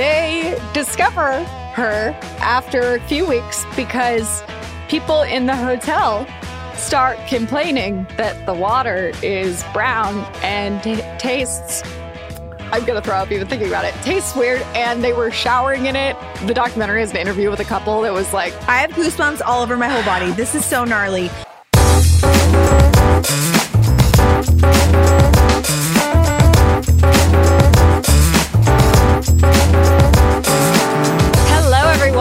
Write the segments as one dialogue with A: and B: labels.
A: They discover her after a few weeks because people in the hotel start complaining that the water is brown and t- tastes. I'm gonna throw up even thinking about it. Tastes weird, and they were showering in it. The documentary has an interview with a couple that was like,
B: I have goosebumps all over my whole body. This is so gnarly.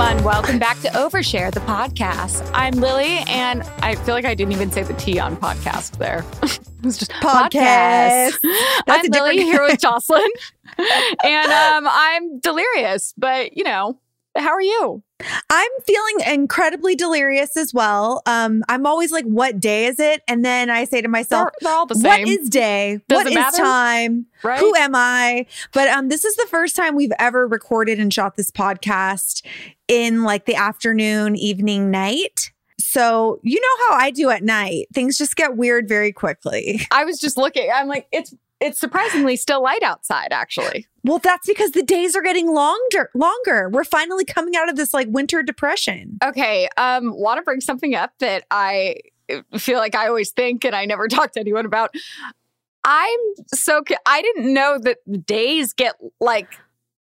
A: Everyone. Welcome back to Overshare, the podcast. I'm Lily, and I feel like I didn't even say the T on podcast there. it was just
B: Podcast.
A: podcast.
B: That's
A: I'm
B: a
A: Lily
B: different-
A: here with Jocelyn, and um, I'm delirious, but you know, how are you?
B: I'm feeling incredibly delirious as well. Um, I'm always like, what day is it? And then I say to myself,
A: They're, they're all the same.
B: what is day?
A: Does
B: What is
A: matter?
B: time?
A: right?
B: Who am I? But um, this is the first time we've ever recorded and shot this podcast in like the afternoon, evening, night. So you know how I do at night. Things just get weird very quickly.
A: I was just looking. I'm like, it's it's surprisingly still light outside. Actually,
B: Well, that's because the days are getting longer. Longer. We're finally coming out of this like winter depression.
A: okay. Um, want to bring something up that I feel like I always think and I never talk to anyone about. I'm so I didn't know that days get like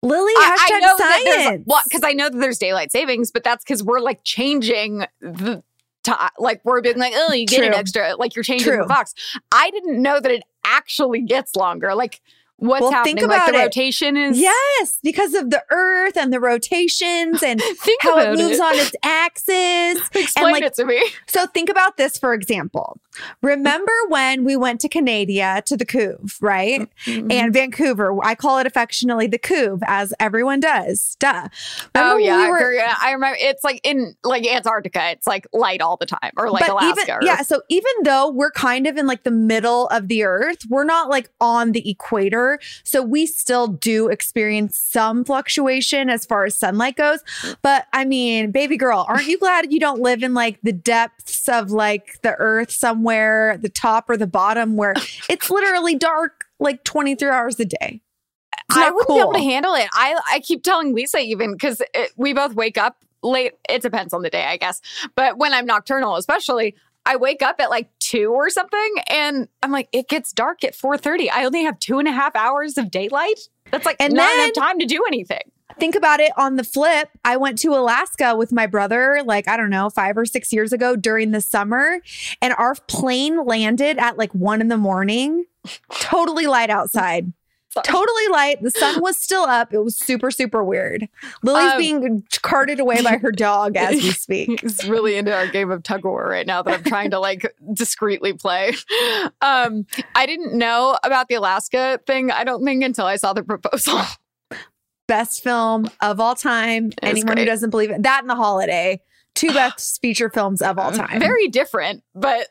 B: Lily,
A: I,
B: hashtag
A: I know that there's
B: science.
A: what because I know that there's daylight savings, but that's because we're like changing the time. Like we're being like, oh, you get an extra. Like you're changing
B: True.
A: the box. I didn't know that it actually gets longer. Like what's
B: Well, think
A: happening? like
B: about
A: the
B: it.
A: rotation is
B: Yes, because of the earth and the rotations and
A: Think
B: how it moves on its axis.
A: Explain
B: like-
A: it to me.
B: So think about this, for example. Remember when we went to Canada to the Couve, right?
A: Mm-hmm.
B: And Vancouver. I call it affectionately the Couve, as everyone does. Duh. Remember
A: oh yeah,
B: we
A: I
B: were-
A: I remember. It's like in like Antarctica. It's like light all the time, or like Alaska.
B: even
A: or-
B: yeah so even though we're kind of in like the middle of the earth we're not like on the equator so we still do experience some fluctuation as far as sunlight goes but i mean baby girl aren't you glad you don't live in like the depths of like the earth somewhere the top or the bottom where it's literally dark like 23 hours a day
A: I wouldn't be able to handle it. I I keep telling Lisa even because we both wake up late. It depends on the day, I guess. But when I'm nocturnal, especially, I wake up at like two or something, and I'm like, it gets dark at four thirty. I only have two and a half hours of daylight. That's like
B: And
A: not
B: then-
A: enough time to do anything.
B: think about it on the flip. I went to Alaska with my brother, like, I don't know, five or six years ago during the summer, and our plane landed at like one in the morning, totally light outside.
A: Sorry.
B: Totally light. The sun was still up. It was super, super weird. Lily's
A: Um,
B: being carted away by her dog as we speak.
A: He's really into our game of tug of war right now that I'm trying to like discreetly play. Um, I didn't know about the Alaska thing. I don't think until I saw the proposal.
B: Best film of all time. Anyone who doesn't believe it. That and The Holiday. Two best feature films of all time.
A: Very different, but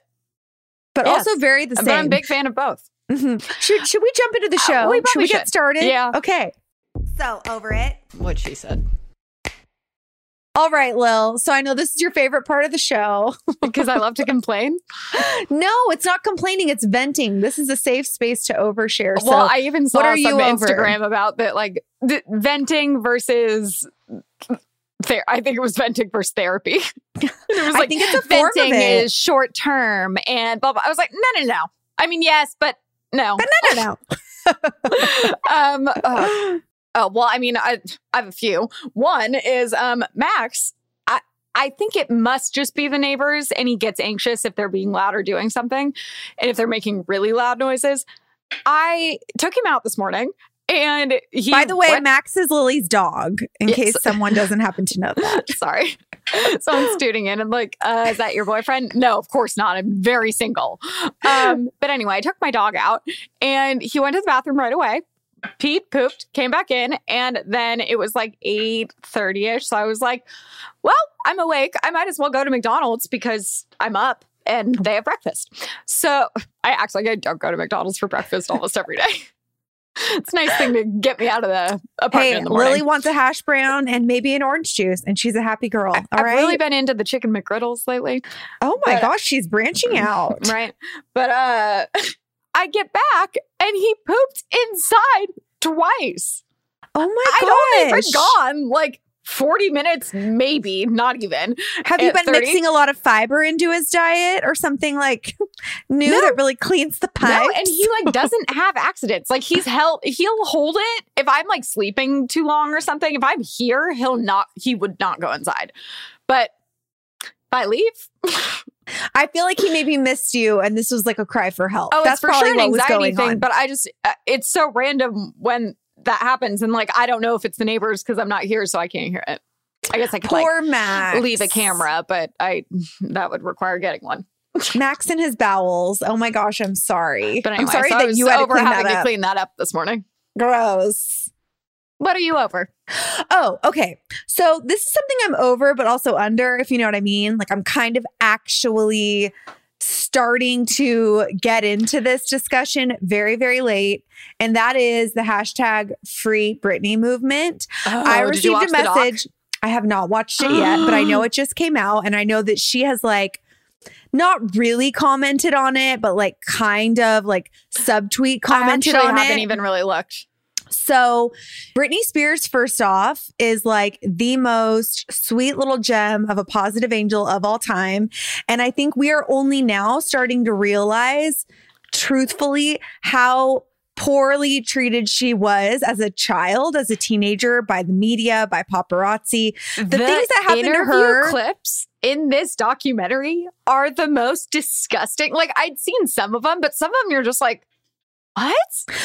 B: but
A: yes.
B: also very the
A: but
B: same.
A: I'm a big fan of both.
B: Mhm. Should should we jump into the
A: Uh,
B: show?
A: we
B: should
A: probably
B: we get started?
A: Yeah.
B: Okay. So over it.
A: What she said.
B: All right, Lil. So I know this is your favorite part of the show.
A: Because I love to complain.
B: no, it's not complaining, it's venting. This is a safe space to overshare. So
A: well, I even saw
B: what are
A: some
B: you over?
A: Instagram about that, like the venting versus. Ther- I think it was venting versus therapy. it was
B: I think it's a form of
A: venting
B: it.
A: is short term and blah blah. I was like, no, no, no. I mean, yes, but no.
B: but no, no, no.
A: um, uh, Oh, well, I mean, I, I have a few. One is um Max. I I think it must just be the neighbors, and he gets anxious if they're being loud or doing something, and if they're making really loud noises. I took him out this morning, and he.
B: By the way, Max is Lily's dog, in
A: Yes.
B: case someone doesn't happen to know that.
A: Sorry. Someone's tuning in and like, uh, is that your boyfriend? No, of course not. I'm very single. Um, but anyway, I took my dog out and he went to the bathroom right away. Pete pooped, came back in, and then it was like 8:30ish. So I was like, well, I'm awake. I might as well go to McDonald's because I'm up and they have breakfast. So I actually I don't go to McDonald's for breakfast almost every day. It's a nice thing to get me out of the apartment
B: Hey,
A: in the morning.
B: Lily wants a hash brown and maybe an orange juice, and she's a happy girl. All
A: I've
B: right.
A: really been into the chicken McGriddles lately.
B: oh my
A: but-
B: gosh, she's branching out.
A: right? But uh I get back and he pooped inside twice.
B: Oh my
A: god.
B: Gosh.
A: only been gone like 40 minutes, maybe, not even.
B: Have you been
A: 30?
B: mixing a lot of fiber into his diet or something like new
A: No.
B: that really cleans the pipes?
A: No, and he like doesn't have accidents. Like he's held he'll hold it if I'm like sleeping too long or something. If I'm here, he'll not he would not go inside. But if I leave,
B: I feel like he maybe missed you, and this was like a cry for help.
A: Oh,
B: That's
A: it's for
B: probably
A: sure an anxiety thing, but I just uh, it's so random when that happens, and like I don't know if it's the neighbors because I'm not here, so I can't hear it. I guess I could
B: Poor
A: like
B: Max.
A: leave a camera, but I that would require getting one.
B: Max and his bowels. Oh my gosh, I'm sorry.
A: But anyway,
B: I'm sorry
A: so
B: that you had to
A: over
B: clean
A: having to clean that up this morning.
B: Gross.
A: What are you over?
B: Oh, okay. So this is something I'm over, but also under, if you know what I mean. Like I'm kind of actually starting to get into this discussion very, very late. And that is the hashtag free Britney movement. I
A: Oh, you
B: received a message. I have not watched it yet, but I know it just came out. And I know that she has like not really commented on it, but like kind of like subtweet
A: I
B: commented
A: actually
B: on
A: haven't
B: it.
A: even really looked.
B: So, Britney Spears, first off, is like the most sweet little gem of a positive angel of all time. And I think we are only now starting to realize, truthfully, how poorly treated she was as a child, as a teenager, by the media, by paparazzi. The, things that happened to her.
A: clips in this documentary are the most disgusting. Like I'd seen some of them, but some of them you're just like, what?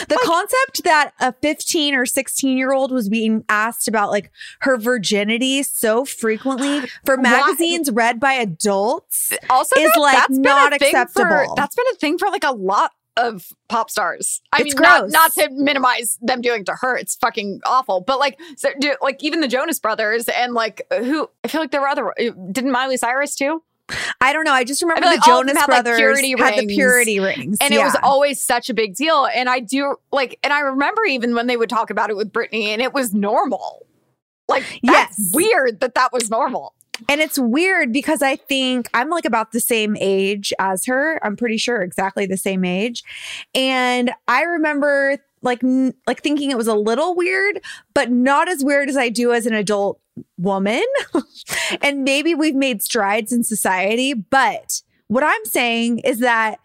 B: The concept that a 15 or 16 year old was being asked about like her virginity so frequently for
A: Why-
B: magazines read by adults.
A: Also,
B: Is,
A: that-
B: like,
A: that's
B: not
A: a thing For,
B: acceptable.
A: that's been a thing for like a lot of pop stars. I
B: It's
A: mean, not,
B: gross.
A: not to minimize them doing it to her. It's fucking awful. But like, so, do, like even the Jonas Brothers and like who I feel like there were other. Uh, didn't Miley Cyrus too?
B: I don't know. I just remember
A: feel
B: the
A: like them
B: Jonas
A: had, like,
B: Brothers
A: purity
B: had the purity rings.
A: And it was always such a big deal. And I do like, and I remember even when they would talk about it with Britney, and it was normal. Like,
B: Yes.
A: weird that that was normal.
B: And it's weird because I think I'm like about the same age as her. I'm pretty sure exactly the same age. And I remember like n- like thinking it was a little weird, but not as weird as I do as an adult woman. and maybe we've made strides in society, but what I'm saying is that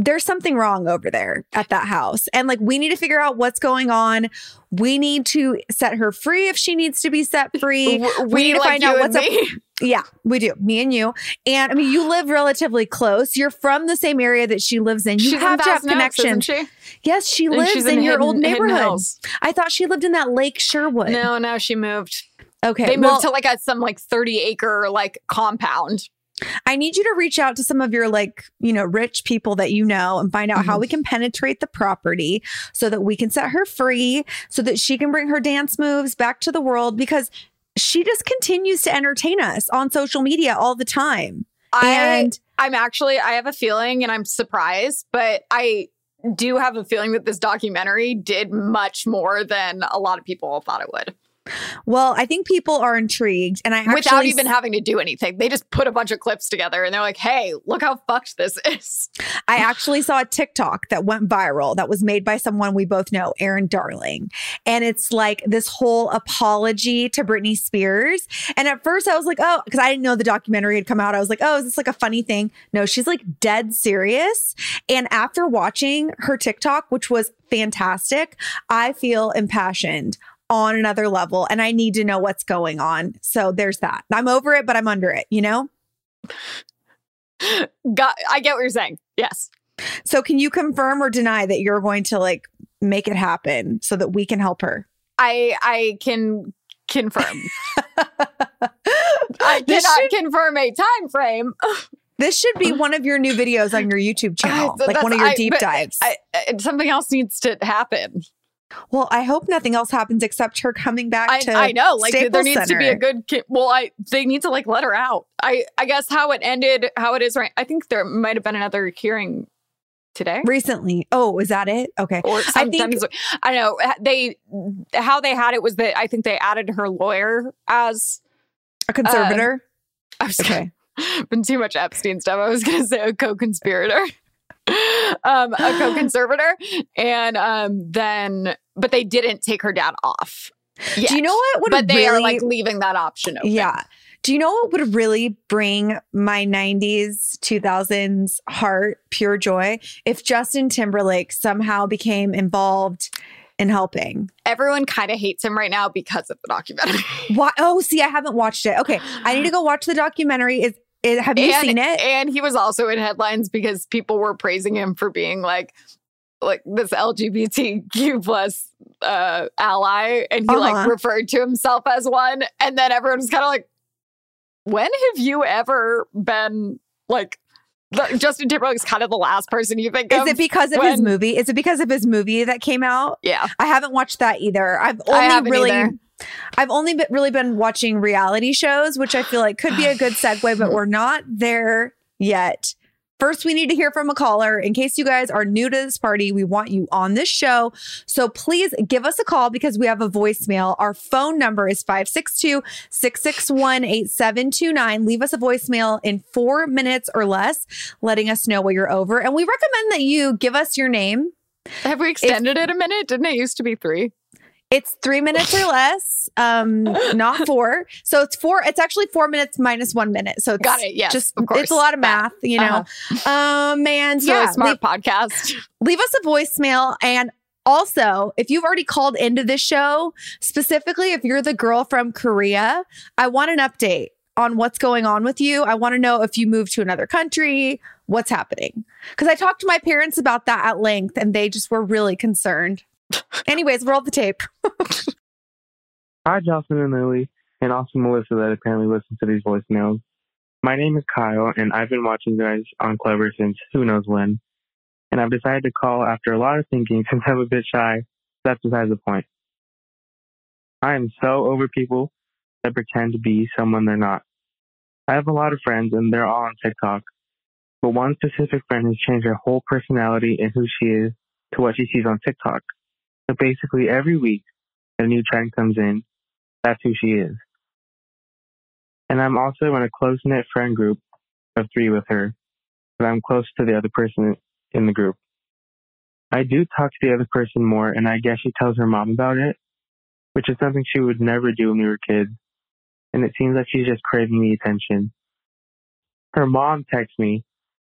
B: there's something wrong over there at that house. And like, we need to figure out what's going on. We need to set her free if she needs to be set free.
A: W-
B: We need to
A: like
B: find out what's up. Yeah, we do. Me and you. And I mean, you live relatively close. You're from the same area that she lives in. You
A: She's
B: have
A: in
B: to have connections.
A: she?
B: Yes, she lives
A: she's
B: in, your
A: Hidden-
B: old neighborhood. I thought she lived in that Lake Sherwood.
A: No, no, she moved.
B: Okay.
A: They moved
B: well,
A: to like a some like 30 acre like compound.
B: I need you to reach out to some of your like, you know, rich people that you know and find out
A: Mm-hmm.
B: how we can penetrate the property so that we can set her free so that she can bring her dance moves back to the world because she just continues to entertain us on social media all the time. And
A: I I'm actually I have a feeling and I'm surprised, but I do have a feeling that this documentary did much more than a lot of people thought it would.
B: Well, I think people are intrigued, and I actually
A: Without even having to do anything. They just put a bunch of clips together and they're like, hey, look how fucked this is.
B: I actually saw a TikTok that went viral that was made by someone we both know, Aaron Darling. And it's like this whole apology to Britney Spears. And at first I was like, oh, because I didn't know the documentary had come out. I was like, oh, is this like a funny thing? No, she's like dead serious. And after watching her TikTok, which was fantastic, I feel impassioned on another level and I need to know what's going on. So there's that. I'm over it, but I'm under it, you know?
A: Got, I get what you're saying. Yes.
B: So can you confirm or deny that you're going to like make it happen so that we can help her?
A: I I can confirm. I cannot
B: should-
A: confirm a time frame.
B: This should be one of your new videos on your YouTube channel,
A: So
B: like one of your
A: I-
B: deep dives.
A: I- something else needs to happen.
B: Well, I hope nothing else happens except her coming back
A: I,
B: to
A: I know, like there
B: Staples
A: needs to be a good. ki- Well, I they need to like let her out. I I guess how it ended, how it is right. I think there might have been another hearing today.
B: recently. Oh, is that it? Okay.
A: Or
B: I think-
A: I, don't know uh, they how they had it was that I think they added her lawyer as
B: A conservator.
A: Um, I was
B: okay.
A: been too much Epstein stuff. I was going to say a co-conspirator, um, a co-conservator, and um, then but they didn't take her dad off. Yet.
B: Do you know what would
A: But they
B: really
A: are like leaving that option open.
B: Yeah. Do you know what would really bring my 90s, 2000s heart pure joy? If Justin Timberlake somehow became involved in helping.
A: Everyone kind of hates him right now because of the documentary.
B: Why? Oh, see, I haven't watched it. Okay. I need to go watch the documentary. Is, is have you
A: and,
B: seen it?
A: And he was also in headlines because people were praising him for being like like this LGBTQ plus uh ally and he like
B: Uh-huh.
A: referred to himself as one and then everyone was kind of like when have you ever been like the, Justin Timberlake's kind of the last person you think of?
B: Is it because of his movie? Is it because of his movie that came out?
A: yeah
B: I haven't watched that either. I've only really
A: either.
B: I've only been, really been watching reality shows, which I feel like could be a good segue, but we're not there yet. First, we need to hear from a caller. In case you guys are new to this party, we want you on this show. So please give us a call because we have a voicemail. Our phone number is 562 661 8729. Leave us a voicemail in four minutes or less, letting us know what you're over. And we recommend that you give us your name.
A: have we extended it a minute didn't it used to be 3
B: It's three minutes or less, um, not four. So it's four. It's actually four minutes minus one minute. So it's
A: Got it, yes,
B: just
A: of course.
B: it's a lot of math, you know. Um, and
A: so
B: yeah,
A: a smart
B: leave,
A: podcast
B: leave us a voicemail and. Also, if you've already called into this show, specifically if you're the girl from Korea, I want an update on what's going on with you. I want to know if you moved to another country, what's happening. Because I talked to my parents about that at length and they just were really concerned. Anyways, roll the tape.
C: Hi, Jocelyn and Lily, and also Melissa that apparently listens to these voicemails. My name is Kyle, and I've been watching you guys on Clevver since who knows when. And I've decided to call after a lot of thinking since I'm a bit shy. That's besides the point. I am so over people that pretend to be someone they're not. I have a lot of friends, and they're all on TikTok. But one specific friend has changed her whole personality and who she is to what she sees on TikTok. So basically, every week, a new trend comes in, that's who she is. And I'm also in a close knit friend group of three with her, but I'm close to the other person in the group. I do talk to the other person more, and I guess she tells her mom about it, which is something she would never do when we were kids. And it seems like she's just craving the attention. Her mom texts me,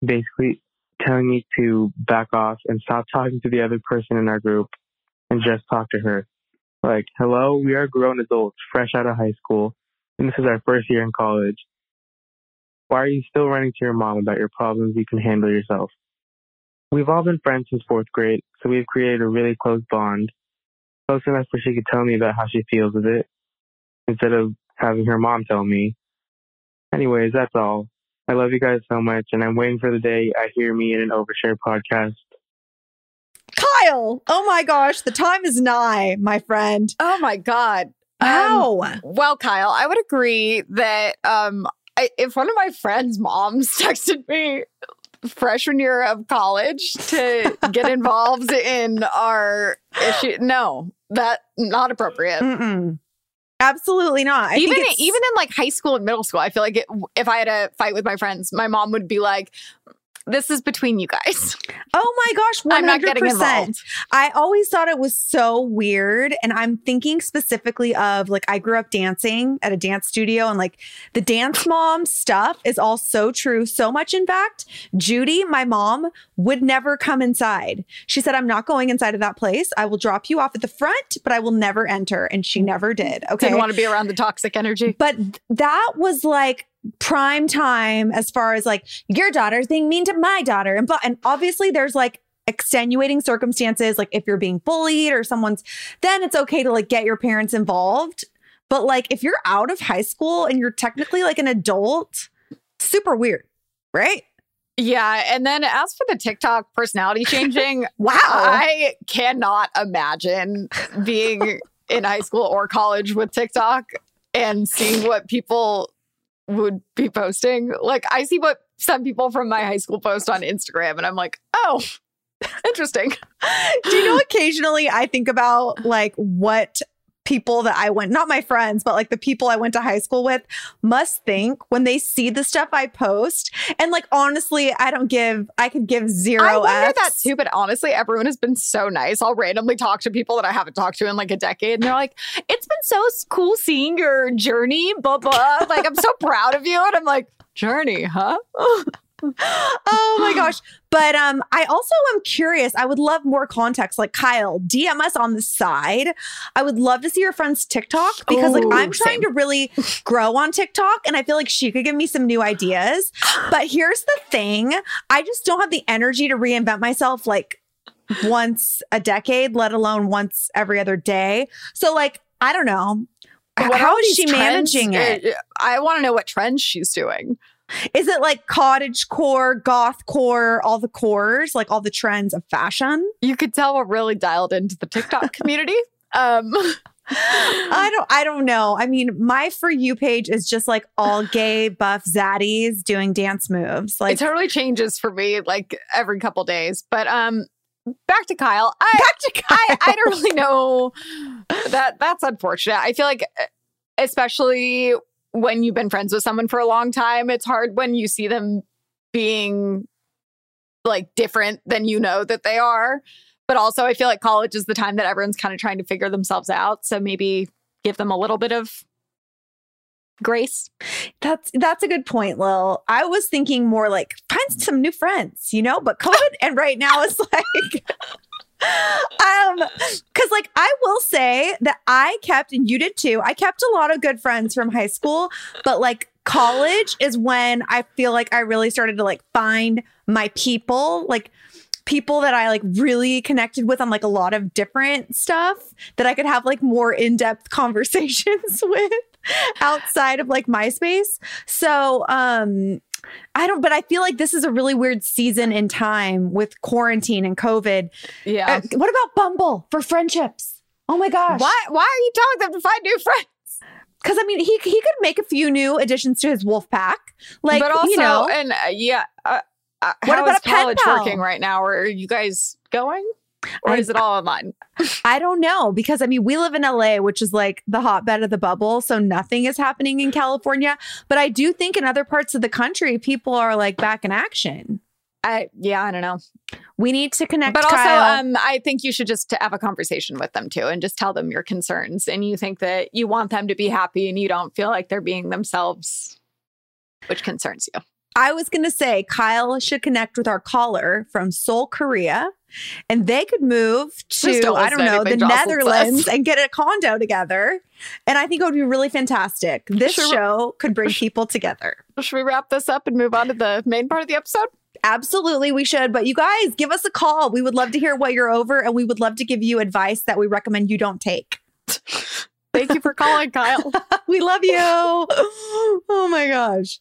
C: basically telling me to back off and stop talking to the other person in our group and just talk to her. Like, hello, we are grown adults, fresh out of high school, and this is our first year in college. Why are you still running to your mom about your problems you can handle yourself? We've all been friends since fourth grade, so we've created a really close bond, close enough where she could tell me about how she feels with it, instead of having her mom tell me. Anyways, that's all. I love you guys so much, and I'm waiting for the day I hear me in an Overshare podcast.
B: Kyle, oh my gosh, the time is nigh, my friend.
A: oh my god Um,
B: Wow.
A: Well, Kyle, I would agree that um, I, if one of my friends' moms texted me freshman year of college to get involved in our issue, no, that not appropriate.
B: Mm-mm. Absolutely not. I
A: even
B: think
A: even in like high school and middle school, I feel like it, if I had a fight with my friends, my mom would be like, "This is between you guys.
B: Oh my gosh, 100%.
A: I'm not getting involved."
B: I always thought it was so weird. And I'm thinking specifically of like, I grew up dancing at a dance studio, and like the dance mom stuff is all so true. So much, in fact, Judy, my mom, would never come inside. She said, I'm not going inside of that place. I will drop you off at the front, but I will never enter. And she never did. Okay.
A: Didn't want to be around the toxic energy.
B: But that was like prime time as far as like your daughter's being mean to my daughter. And but and obviously there's like extenuating circumstances, like if you're being bullied or someone's, then it's okay to like get your parents involved. But like if you're out of high school and you're technically like an adult, super weird, right?
A: Yeah, and then as for the TikTok personality changing,
B: Wow.
A: I cannot imagine being in high school or college with TikTok and seeing what people would be posting. Like I see what some people from my high school post on Instagram and I'm like, "Oh, interesting."
B: Do you know occasionally I think about like what people that I went, not my friends, but like the people I went to high school with must think when they see the stuff I post. And like honestly, I don't give I could give zero
A: I wonder
B: Fs.
A: that too, but honestly, everyone has been so nice. I'll randomly talk to people that I haven't talked to in like a decade, and they're like, "It's been so cool seeing your journey." Blah blah. Like I'm so proud of you, and I'm like, "Journey, huh?"
B: oh my gosh. But um I also am curious. I would love more context. Like Kyle, DM us on the side. I would love to see your friend's TikTok because like I'm trying
A: same.
B: to really grow on TikTok and I feel like she could give me some new ideas. But here's the thing. I just don't have the energy to reinvent myself like once a decade, let alone once every other day. So like, I don't know.
A: What
B: How is she
A: trends?
B: managing it?
A: I want to know what trends she's doing.
B: Is it like cottage core, goth core, all the cores, like all the trends of fashion?
A: You could tell we're really dialed into the TikTok community. Um,
B: I don't I don't know. I mean, my for you page is just like all gay buff zaddies doing dance moves. Like
A: it totally changes for me like every couple days. But um, back to Kyle. I,
B: back to
A: I, I don't really know that that's unfortunate. I feel like especially when you've been friends with someone for a long time, it's hard when you see them being like different than you know that they are. But also I feel like college is the time that everyone's kind of trying to figure themselves out. So maybe give them a little bit of grace.
B: That's that's a good point, Lil. I was thinking more like find some new friends, you know, but COVID and right now it's like um cuz like I will say that I kept and you did too. I kept a lot of good friends from high school, but like college is when I feel like I really started to like find my people, like people that I like really connected with on like a lot of different stuff that I could have like more in-depth conversations with outside of like MySpace. So, um I don't but I feel like this is a really weird season in time with quarantine and COVID.
A: Yeah.
B: Uh, what about Bumble for friendships? Oh my gosh.
A: why why are you telling them to find new friends?
B: Cuz I mean, he he could make a few new additions to his wolf pack. Like,
A: but also,
B: you know,
A: and uh, yeah, uh, uh,
B: What
A: how
B: about
A: is
B: a
A: college working right now? Or are you guys going, or
B: I-
A: is it all online?
B: I don't know because I mean, we live in LA, which is like the hotbed of the bubble. So nothing is happening in California. But I do think in other parts of the country, people are like back in action.
A: I yeah, I don't know.
B: We need to connect.
A: But also, um, I think you should just have a conversation with them too, and just tell them your concerns, and you think that you want them to be happy, and you don't feel like they're being themselves, which concerns you.
B: I was going to say Kyle should connect with our caller from Seoul, Korea, and they could move to,
A: don't
B: I don't know, the Netherlands
A: says.
B: and get a condo together. And I think it would be really fantastic. This
A: Sure.
B: show could bring people together.
A: Should we wrap this up and move on to the main part of the episode?
B: Absolutely, we should. But you guys, give us a call. We would love to hear what you're over, and we would love to give you advice that we recommend you don't take.
A: Thank you for calling, Kyle.
B: we love you. Oh my gosh.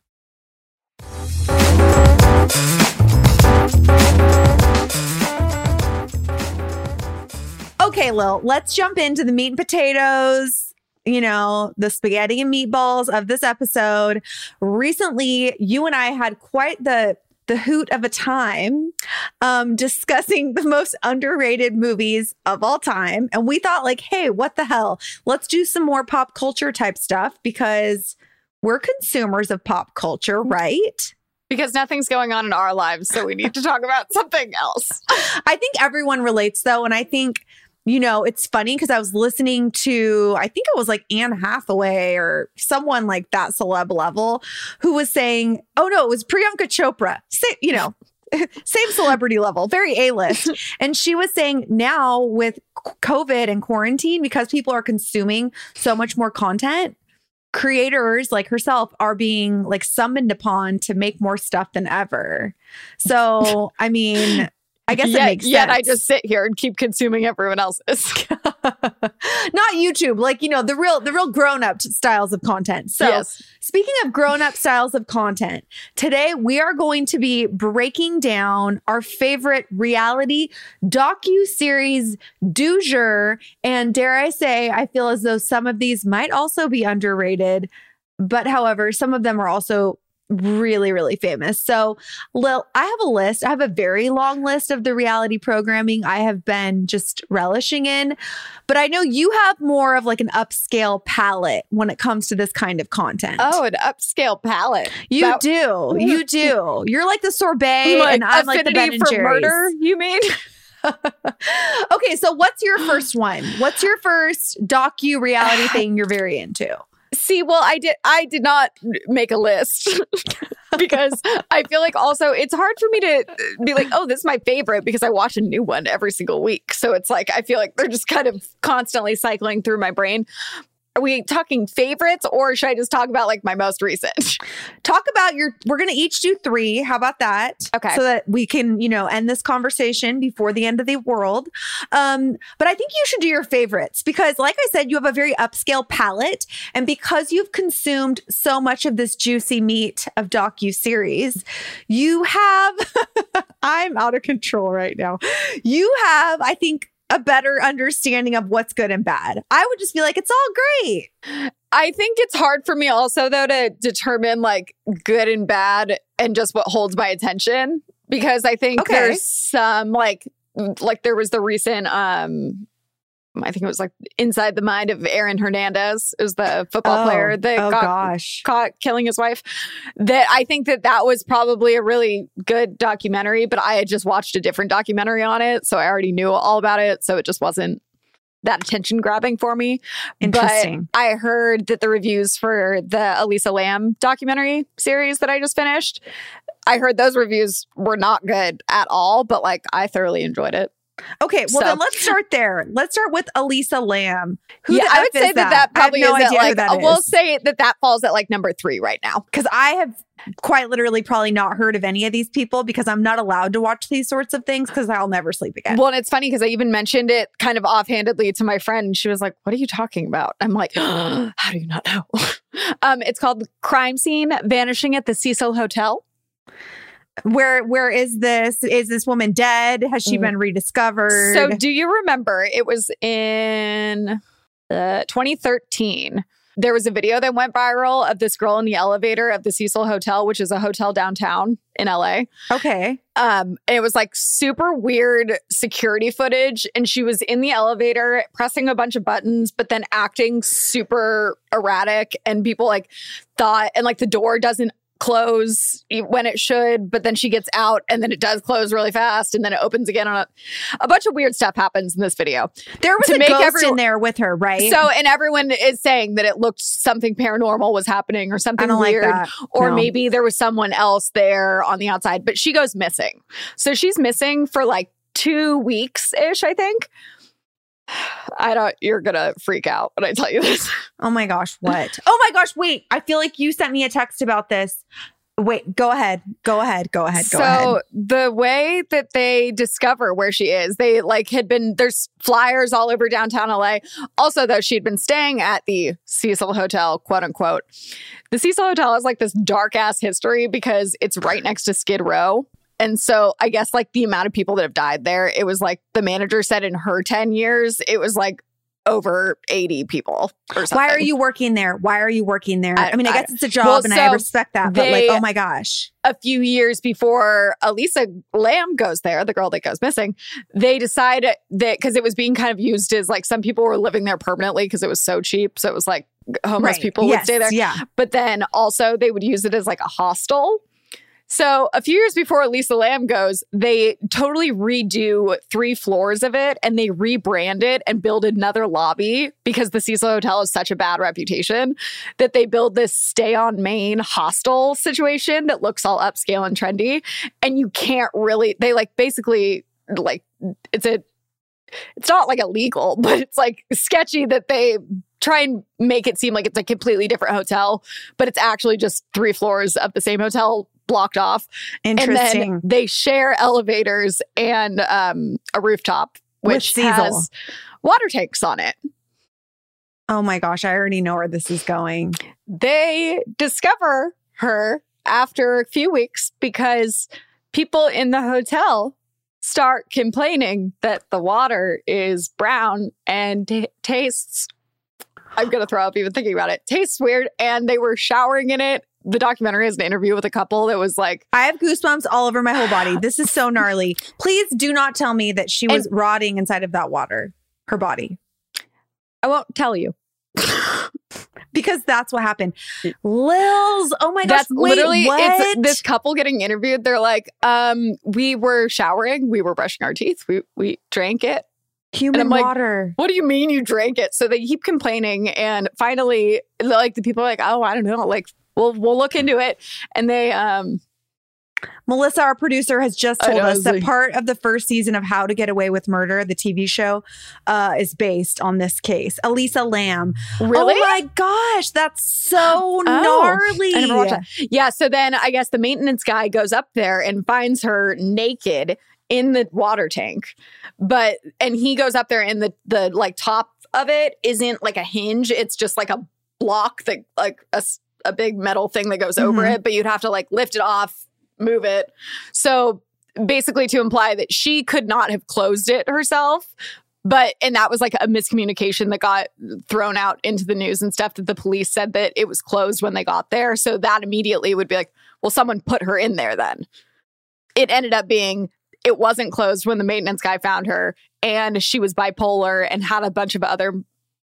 B: Okay, Lil, let's jump into the meat and potatoes, you know, the spaghetti and meatballs of this episode. Recently, you and I had quite the the hoot of a time um, discussing the most underrated movies of all time. And we thought, like, hey, what the hell? Let's do some more pop culture type stuff because we're consumers of pop culture, right?
A: Because nothing's going on in our lives, so we need to talk about something else.
B: I think everyone relates though. And I think you know, it's funny because I was listening to, I think it was like Anne Hathaway or someone like that celeb level who was saying, oh no, it was Priyanka Chopra, Say, you know, same celebrity level, very A list. and she was saying now with COVID and quarantine, because people are consuming so much more content, creators like herself are being like summoned upon to make more stuff than ever. So, I mean, I guess
A: yet,
B: it makes
A: yet
B: sense.
A: I just sit here and keep consuming everyone else's.
B: not YouTube, like you know the real the real grown up styles of content. So,
A: Yes.
B: speaking of grown up styles of content, today we are going to be breaking down our favorite reality docu series du jour, and dare I say, I feel as though some of these might also be underrated. But however, some of them are also really, really famous. So, Lil, I have a list. I have a very long list of the reality programming I have been just relishing in. But I know you have more of like an upscale palette when it comes to this kind of content.
A: oh, an upscale palette.
B: you
A: That-
B: do. You do. You're like the sorbet,
A: Like
B: and I'm like the Ben and
A: for
B: Jerry's.
A: murder, you mean?
B: okay, so what's your first one? What's your first docu reality thing you're very into?
A: See, well, I did I did not make a list because I feel like also it's hard for me to uh, be like, oh, this is my favorite because I watch a new one every single week. So it's like I feel like they're just kind of constantly cycling through my brain. Are we talking favorites or should I just talk about like my most recent?
B: talk about your we're going to each do three. How about that?
A: Okay.
B: so that we can you know end this conversation before the end of the world. Um but i think you should do your favorites because like i said you have a very upscale palette and because you've consumed so much of this juicy meat of docu series you have i'm out of control right now. You have i think a better understanding of what's good and bad. I would just be like, it's all great.
A: I think it's hard for me also though to determine like good and bad and just what holds my attention because I think
B: Okay.
A: there's some like like there was the recent um I think it was like inside the mind of Aaron Hernandez is the football oh, player that
B: oh
A: got
B: gosh.
A: caught killing his wife. That I think that that was probably a really good documentary, but I had just watched a different documentary on it, so I already knew all about it, so it just wasn't that attention grabbing for me.
B: Interesting.
A: But I heard that the reviews for the Elisa Lam documentary series that I just finished, I heard those reviews were not good at all, but like I thoroughly enjoyed it.
B: Okay, well
A: So-
B: then let's start there. Let's start with Elisa Lam. Who
A: yeah,
B: the
A: I would say
B: is
A: that that, probably
B: no
A: is
B: idea
A: at
B: who
A: like,
B: that
A: uh, we'll
B: is.
A: say that that falls at like number three right now.
B: because I have quite literally probably not heard of any of these people because I'm not allowed to watch these sorts of things because I'll never sleep again.
A: Well, and it's funny because I even mentioned it kind of offhandedly to my friend, and she was like, "What are you talking about?" I'm like, "How do you not know?" um, it's called "Crime Scene: Vanishing at the Cecil Hotel."
B: Where where is this? Is this woman dead? Has she
A: Mm.
B: been rediscovered?
A: So, do you remember? It was in uh, 2013. There was a video that went viral of this girl in the elevator of the Cecil Hotel, which is a hotel downtown in LA.
B: okay,
A: Um, it was like super weird security footage, and she was in the elevator pressing a bunch of buttons, but then acting super erratic, and people like thought, and like the door doesn't close when it should, but then she gets out, and then it does close really fast, and then it opens again. On a, a bunch of weird stuff happens in this video.
B: there was
A: To
B: a
A: make
B: ghost
A: everyone-
B: in there with her, right?
A: So, and everyone is saying that it looked something paranormal was happening or something
B: don't like
A: weird or
B: No.
A: maybe there was someone else there on the outside, but she goes missing. So she's missing for like two weeks ish, I think. I don't, you're gonna freak out when I tell you this.
B: Oh my gosh, what? oh my gosh, wait. I feel like you sent me a text about this. Wait, go ahead. Go ahead. Go ahead. Go
A: so
B: ahead.
A: the way that they discover where she is, they like had been there's flyers all over downtown LA. Also, though, she'd been staying at the Cecil Hotel, quote unquote. The Cecil Hotel has like this dark ass history because it's right next to Skid Row. And so I guess like the amount of people that have died there, it was like the manager said in her 10 years, it was like over 80 people or something.
B: Why are you working there? Why are you working there? I,
A: I-
B: mean, I
A: I-
B: guess it's a job
A: well,
B: and I respect that, but like, oh my gosh.
A: a few years before Elisa Lam goes there, the girl that goes missing, they decide that because it was being kind of used as like some people were living there permanently because it was so cheap. So it was like homeless
B: Right.
A: people would stay there.
B: Yeah.
A: But then also they would use it as like a hostel. So a few years before Elisa Lam goes, they totally redo three floors of it and they rebrand it and build another lobby because the Cecil Hotel has such a bad reputation that they build this stay on main hostel situation that looks all upscale and trendy. And you can't really, they like basically like it's a it's not like illegal, but it's like sketchy that they try and make it seem like it's a completely different hotel, but it's actually just three floors of the same hotel blocked off.
B: Interesting.
A: And then they share elevators and um, a rooftop, which has water tanks on it.
B: oh my gosh. I already know where this is going.
A: They discover her after a few weeks because people in the hotel start complaining that the water is brown and t- tastes I'm going to throw up even thinking about it. Tastes weird and they were showering in it. The documentary has an interview with a couple that was like
B: I have goosebumps all over my whole body. This is so gnarly. Please do not tell me that she was rotting inside of that water, her body,
A: I won't tell you.
B: because that's what happened. Lils, oh my gosh,
A: That's
B: wait,
A: literally
B: what?
A: it's this couple getting interviewed. They're like, um, we were showering, we were brushing our teeth, we we drank it.
B: human
A: I'm like,
B: water.
A: What do you mean you drank it? So they keep complaining, and finally, like the people are like, oh, I don't know, like we'll we'll look into it, and they um
B: Melissa, our producer, has just told
A: know,
B: us that
A: like-
B: part of the first season of How to Get Away with Murder, the TV show, uh, is based on this case. Elisa Lam.
A: really.
B: Oh my gosh, that's so gnarly.
A: I that. Yeah, so then I guess the maintenance guy goes up there and finds her naked in the water tank. But and he goes up there and the the like top of it isn't like a hinge, it's just like a block that like a, a big metal thing that goes over
B: Mhm.
A: it, but you'd have to like lift it off, move it. So basically to imply that she could not have closed it herself. But and that was like a miscommunication that got thrown out into the news and stuff that the police said that it was closed when they got there. So that immediately would be like, well, someone put her in there then. It ended up being it wasn't closed when the maintenance guy found her and she was bipolar and had a bunch of other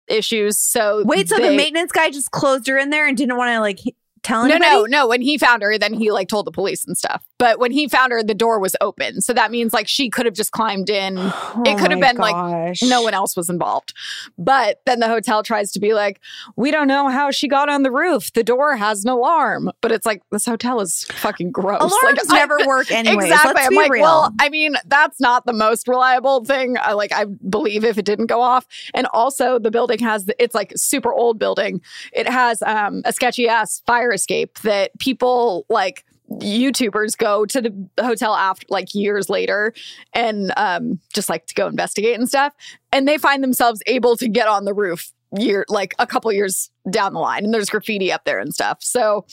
A: issues. So
B: Wait, so
A: they-
B: the maintenance guy just closed her in there and didn't want to like tell
A: No, no, no. When he found her, then he like told the police and stuff. But when he found her, the door was open. So that means like she could have just climbed in.
B: Oh
A: it could have been like no one else was involved. But then the hotel tries to be like, we don't know how she got on the roof. The door has an alarm. But it's like, this hotel is fucking gross.
B: Alarms
A: like, I-
B: never work anyways.
A: Exactly.
B: Let's
A: I'm like,
B: real.
A: well, I mean, that's not the most reliable thing. I like, I believe if it didn't go off. And also, the building has, the, it's like super old building. It has um, a sketchy ass fire escape that people like, YouTubers go to the hotel after like years later and um, just like to go investigate and stuff. And they find themselves able to get on the roof year like a couple years down the line. And there's graffiti up there and stuff. So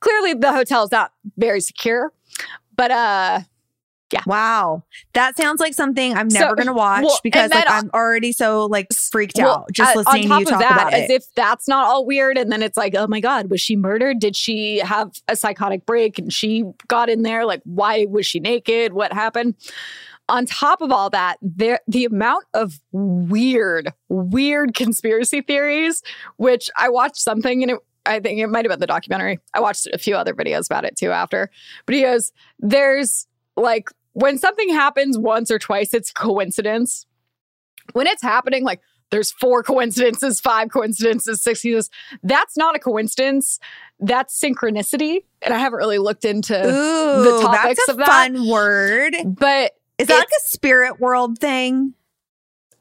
A: clearly the hotel is not very secure. But uh
B: Wow. That sounds like something I'm
A: So-
B: never going to watch
A: well,
B: because like I'm already so like freaked
A: well,
B: out just
A: uh,
B: listening to you talk
A: that,
B: about
A: as
B: it.
A: if that's not all weird. And then it's like, oh my God, was she murdered? Did she have a psychotic break and she got in there? Like, why was she naked? What happened? On top of all that, there the amount of weird, weird conspiracy theories, which I watched something and it I think it might have been the documentary. I watched a few other videos about it too after. But he goes, there's like when something happens once or twice, it's coincidence. When it's happening, like there's four coincidences, five coincidences, six. Goes, that's not a coincidence. That's synchronicity. And I haven't really looked into
B: Ooh,
A: the topics
B: that's a
A: of that.
B: fun word.
A: but
B: Is that like a spirit world thing?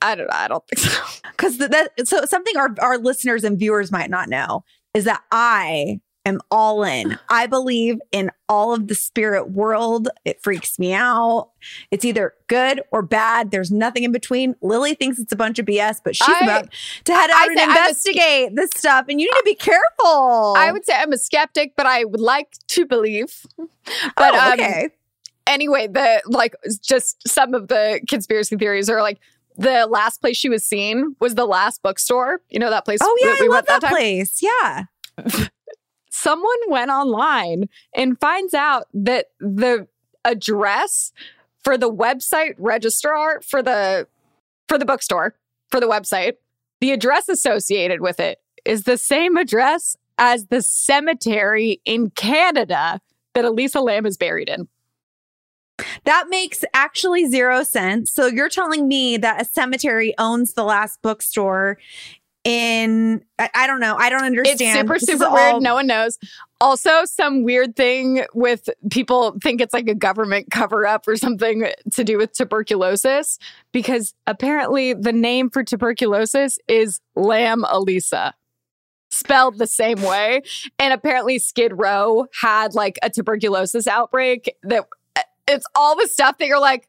A: I don't I don't think so.
B: Because that so something our our listeners and viewers might not know is that I am all in. I believe in all of the spirit world. It freaks me out. It's either good or bad. There's nothing in between. Lily thinks it's a bunch of BS, but she's
A: I-
B: about to head
A: I
B: out and
A: say I'm a
B: investigate this stuff. And you need to be careful.
A: I would say I'm a skeptic, but I would like to believe. But
B: oh,
A: um,
B: okay.
A: anyway, the like just some of the conspiracy theories are like the last place she was seen was the last bookstore. You know that place?
B: Oh yeah,
A: that we
B: I love
A: went
B: that,
A: time?
B: place. Yeah.
A: Someone went online and finds out that the address for the website registrar for the for the bookstore for the website, the address associated with it is the same address as the cemetery in Canada that Elisa Lam is buried in.
B: That makes actually zero sense. So you're telling me that a cemetery owns the last bookstore in I, I don't know. I don't understand.
A: It's super,
B: This
A: super weird.
B: all-
A: No one knows. Also, some weird thing with people think it's like a government cover up or something to do with tuberculosis because apparently the name for tuberculosis is LAM-ELISA, spelled the same way. And apparently, Skid Row had like a tuberculosis outbreak that uh, it's all the stuff that you're like,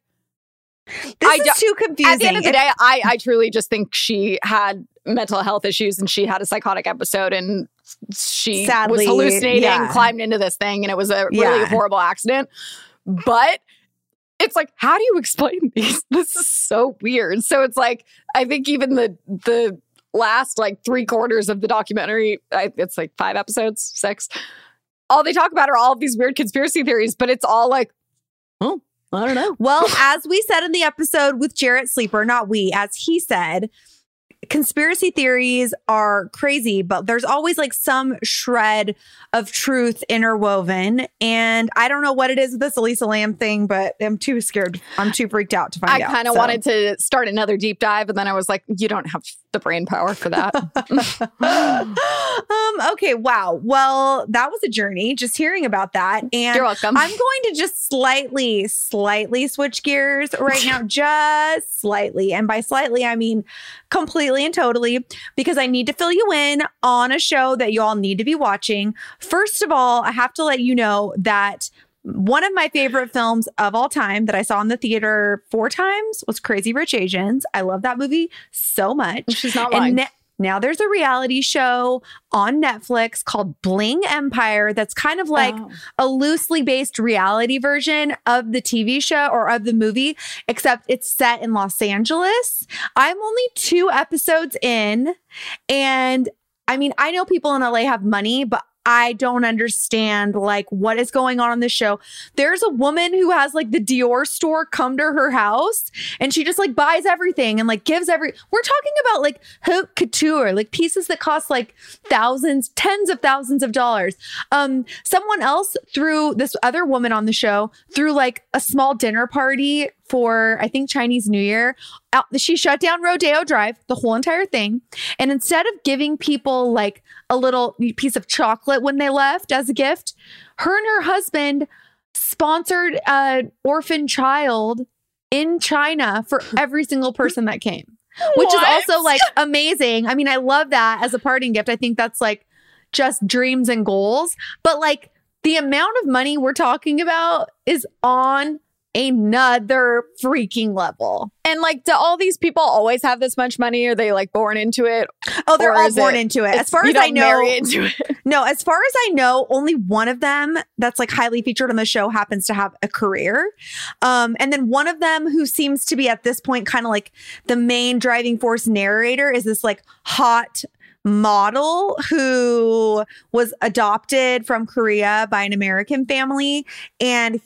B: This
A: I
B: is too confusing.
A: at the end of the day, I, I truly just think she had mental health issues and she had a psychotic episode and she
B: Sadly,
A: was hallucinating,
B: yeah.
A: climbed into this thing, and it was a really
B: Yeah.
A: horrible accident. But it's like, how do you explain these? This is so weird. So it's like, I think even the the last like three quarters of the documentary, I, it's like five episodes, six. All they talk about are all of these weird conspiracy theories, but it's all like, oh, I don't know.
B: Well, as we said in the episode with Jarrett Sleeper, not we, as he said, conspiracy theories are crazy, but there's always like some shred of truth interwoven. And I don't know what it is with this Elisa Lam thing, but I'm too scared. I'm too freaked out to find
A: I
B: out.
A: I kind of
B: so.
A: wanted to start another deep dive, and then I was like, you don't have the brain power for that.
B: um, okay, wow. Well, that was a journey just hearing about that. And
A: You're welcome.
B: I'm going to just slightly, slightly switch gears right now, just slightly. And by slightly, I mean completely and totally, because I need to fill you in on a show that you all need to be watching. First of all, I have to let you know that one of my favorite films of all time that I saw in the theater four times was Crazy Rich Asians. I love that movie so much.
A: She's not lying.
B: And ne- now there's a reality show on Netflix called Bling Empire that's kind of like
A: Oh.
B: a loosely based reality version of the TV show or of the movie, except it's set in Los Angeles. I'm only two episodes in. And I mean, I know people in LA have money, but I don't understand like what is going on on the show. There's a woman who has like the Dior store come to her house and she just like buys everything and like gives every we're talking about like haute couture, like pieces that cost like thousands, tens of thousands of dollars. Um someone else threw this other woman on the show through like a small dinner party for I think Chinese New Year. She shut down Rodeo Drive, the whole entire thing. And instead of giving people like a little piece of chocolate when they left as a gift, her and her husband sponsored an orphan child in China for every single person that came. Which what? is also like amazing. I mean, I love that as a parting gift. I think that's like just dreams and goals. But like the amount of money we're talking about is on another freaking level.
A: And like, do all these people always have this much money? Are they like born into it?
B: Oh, they're all born it, into it. As far as I know, no. As far as I know, only one of them that's like highly featured on the show happens to have a career. Um, and then one of them who seems to be at this point kind of like the main driving force narrator is this like hot model who was adopted from Korea by an American family and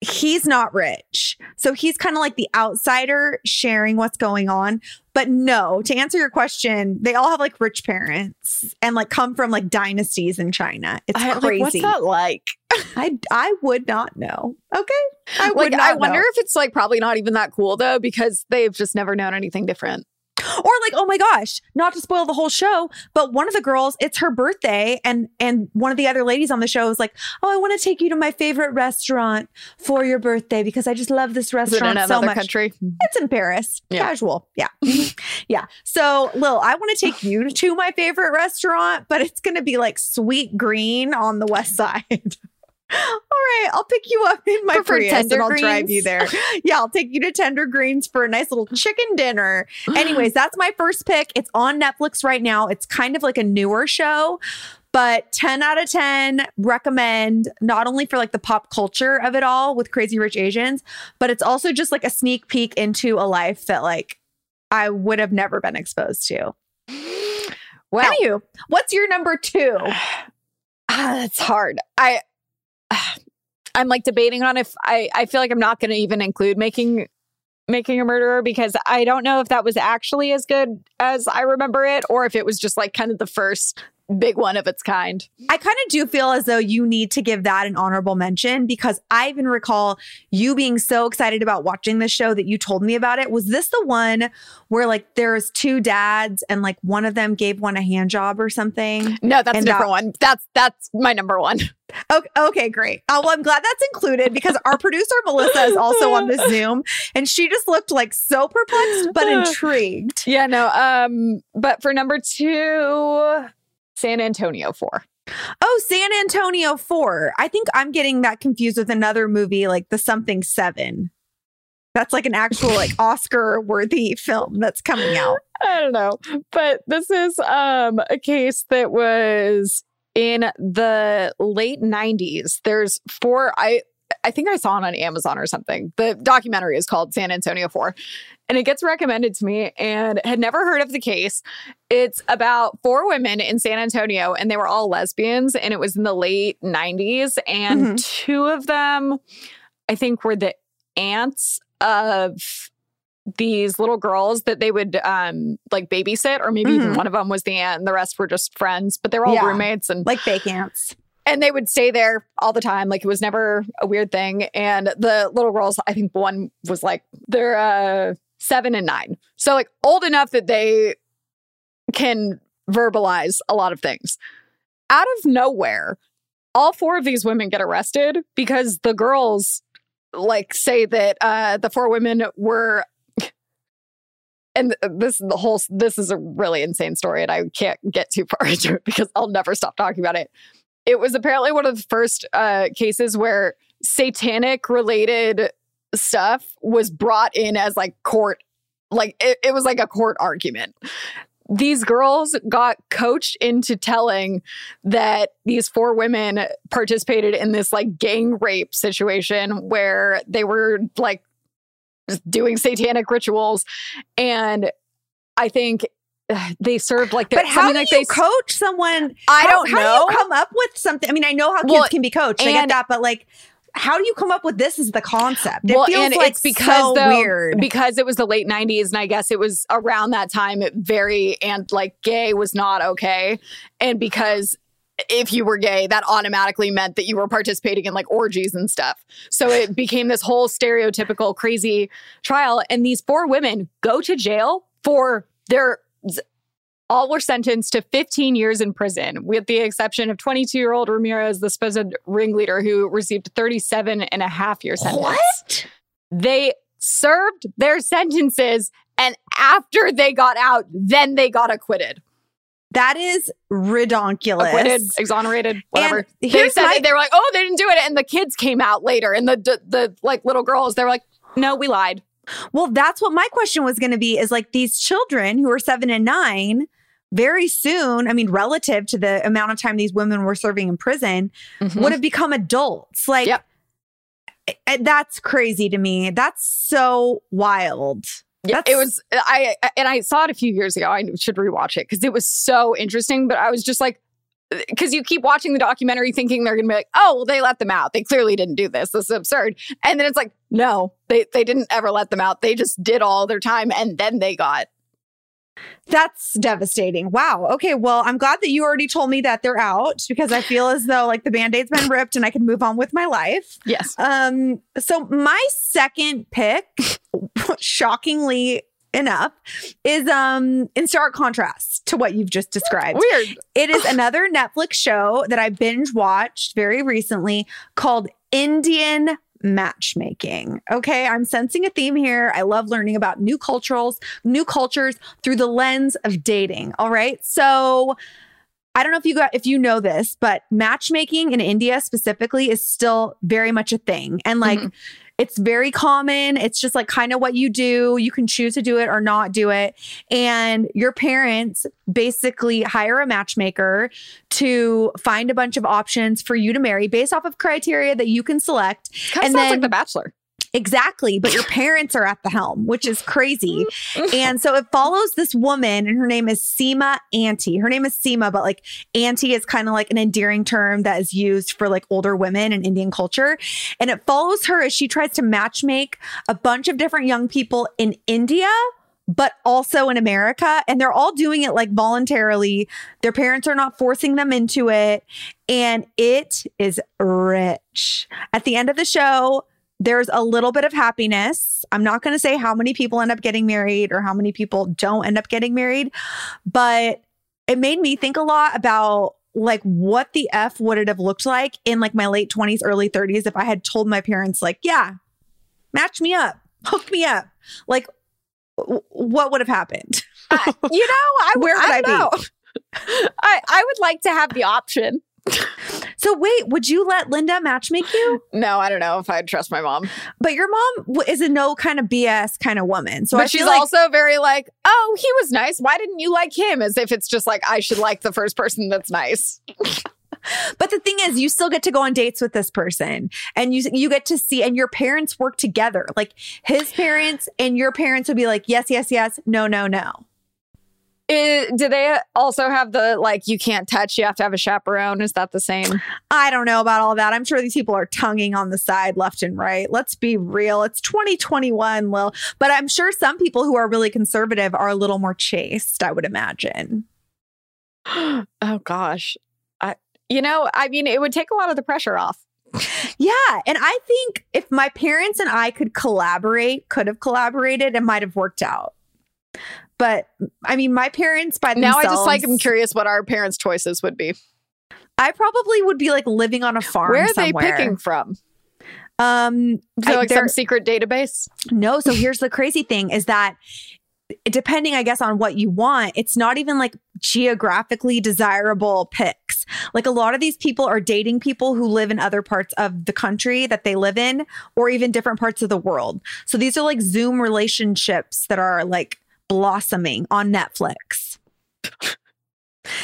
B: he's not rich. So he's kind of like the outsider sharing what's going on. But no, to answer your question, they all have like rich parents and like come from like dynasties in China. It's I, crazy.
A: Like, what's that like?
B: I I would not know. Okay.
A: I would like, I wonder know. if it's like probably not even that cool though, because they've just never known anything different.
B: Or like, oh my gosh, not to spoil the whole show, but one of the girls, it's her birthday, and and one of the other ladies on the show is like, "Oh, I want to take you to my favorite restaurant for your birthday because I just love this restaurant so much."
A: Country?
B: It's in Paris. Yeah. Casual. Yeah. yeah. So, Lil, I want to take you to my favorite restaurant, but it's going to be like Sweetgreen on the west side. All right, I'll pick you up in my Prefer Prius and I'll greens. drive you there. yeah, I'll take you to Tender Greens for a nice little chicken dinner. Anyways, that's my first pick. It's on Netflix right now. It's kind of like a newer show, but 10 out of 10 recommend not only for like the pop culture of it all with Crazy Rich Asians, but it's also just like a sneak peek into a life that like I would have never been exposed to.
A: Wow.
B: you? What's your number two?
A: Ah, that's hard. I I'm like debating on if I I feel like I'm not going to even include making making a murderer because I don't know if that was actually as good as I remember it or if it was just like kind of the first big one of its kind.
B: I kind of do feel as though you need to give that an honorable mention because I even recall you being so excited about watching this show that you told me about it. Was this the one where like there's two dads and like one of them gave one a hand job or something?
A: No, that's and a different that- one. That's that's my number one.
B: Okay, okay, great. Uh, well, I'm glad that's included because our producer Melissa is also on the Zoom, and she just looked like so perplexed but intrigued.
A: Yeah, no. Um, but for number two, San Antonio 4.
B: Oh, San Antonio 4. I think I'm getting that confused with another movie like The Something 7. That's like an actual like Oscar worthy film that's coming out.
A: I don't know. But this is um a case that was in the late 90s. There's four I I think I saw it on Amazon or something. The documentary is called San Antonio 4 and it gets recommended to me and had never heard of the case. It's about four women in San Antonio and they were all lesbians and it was in the late 90s and mm-hmm. two of them I think were the aunts of these little girls that they would um like babysit or maybe mm-hmm. even one of them was the aunt and the rest were just friends but they were all yeah. roommates and
B: like fake aunts
A: and they would stay there all the time. Like it was never a weird thing. And the little girls i think one was like they're uh seven and nine. So like old enough that they can verbalize a lot of things. Out of nowhere all four of these women get arrested because the girls like say that uh the four women were and this the whole this is a really insane story and i can't get too far into it because i'll never stop talking about it it was apparently one of the first uh, cases where satanic related stuff was brought in as like court like it, it was like a court argument. These girls got coached into telling that these four women participated in this like gang rape situation where they were like doing satanic rituals. And i think they served like
B: But how do
A: like
B: you
A: they
B: coach someone?
A: I
B: how,
A: don't
B: how
A: know.
B: do you come up with something? I mean, I know how kids
A: Well,
B: can be coached. I get that, but like, how do you come up with this as the concept? It
A: well,
B: feels
A: and
B: like
A: it's because
B: so
A: though,
B: weird.
A: because it was the late '90s, and I guess it was around that time. It very and like gay was not okay, and because if you were gay, that automatically meant that you were participating in like orgies and stuff. So it became this whole stereotypical crazy trial, and these four women go to jail for their. All were sentenced to 15 years in prison, with the exception of 22 year old Ramirez, the supposed ringleader, who received 37 and a half year sentence
B: what?
A: they served their sentences and after they got out then they got acquitted
B: That is redonkulous.
A: acquitted exonerated whatever
B: And
A: they said
B: my-
A: they were like oh they didn't do it and the kids came out later and the the, the like little girls they were like no we lied
B: Well, that's what my question was going to be is like these children who are seven and nine, very soon, I mean, relative to the amount of time these women were serving in prison, mm-hmm. would have become adults. Like,
A: Yep.
B: that's crazy to me. That's so wild.
A: Yeah, it was I I- and I saw it a few years ago. I should rewatch it because it was so interesting. But I was just like, because you keep watching the documentary thinking they're gonna be like, oh, well, they let them out. They clearly didn't do this. This is absurd. And then it's like, no, they they didn't ever let them out. They just did all their time and then they got
B: That's devastating. Wow. Okay. Well, I'm glad that you already told me that they're out because I feel as though like the band-aid's been ripped and I can move on with my life.
A: yes.
B: Um, so my second pick, shockingly enough, is um in stark contrast to what you've just described.
A: Weird.
B: It is another Netflix show that I binge watched very recently called Indian matchmaking. Okay, I'm sensing a theme here. I love learning about new cultures, new cultures through the lens of dating. All right? So I don't know if you got if you know this, but matchmaking in India specifically is still very much a thing. And like
A: Mhm.
B: It's very common. It's just like kind of what you do. You can choose to do it or not do it. And your parents basically hire a matchmaker to find a bunch of options for you to marry based off of criteria that you can select.
A: Kind of
B: And
A: sounds
B: then-
A: like The Bachelor.
B: Exactly. But your parents are at the helm, which is crazy. And so it follows this woman, and her name is Sima Auntie. Her name is Sima, but like Auntie is kind of like an endearing term that is used for like older women in Indian culture. And it follows her as she tries to matchmake a bunch of different young people in India. But also in America, and they're all doing it like voluntarily. Their parents are not forcing them into it. And it is rich. At the end of the show, there's a little bit of happiness. I'm not going to say how many people end up getting married or how many people don't end up getting married, but it made me think a lot about like what the F would it have looked like in like my late 20s, early 30s if I had told my parents, like, yeah, match me up, hook me up. Like, w- what would have happened?
A: I- you know, I,
B: Where would
A: I,
B: I
A: know. I, I would like to have the option.
B: So, wait, would you let Linda matchmake you?
A: No, I don't know if I'd trust my mom.
B: But your mom is a no kind of BS kind of woman. So, I
A: but she's
B: like
A: also very like, oh, he was nice. Why didn't you like him? As if it's just like I should like the first person that's nice.
B: But the thing is, you still get to go on dates with this person, and you you get to see, and your parents work together. Like his parents and your parents would be like, yes, yes, yes, no, no, no.
A: Eh, do they also have the like you can't touch? You have to have a chaperone. Is that the same?
B: I don't know about all that. I'm sure these people are tonguing on the side left and right. Let's be real. It's 2021, Lil. But I'm sure some people who are really conservative are a little more chaste, I would imagine.
A: oh gosh, I you know I mean it would take a lot of the pressure off.
B: Yeah. And I think if my parents and I could collaborate, could have collaborated, it might have worked out. But I mean, my parents by
A: Now. I just like I'm curious what our parents' choices would be.
B: I probably would be like living on a farm.
A: Where are they picking from?
B: Um,
A: So
B: I-
A: like some secret database.
B: no. So here's the crazy thing: is that depending, I guess, on what you want, it's not even like geographically desirable picks. Like a lot of these people are dating people who live in other parts of the country that they live in, or even different parts of the world. So these are like Zoom relationships that are like blossoming on Netflix.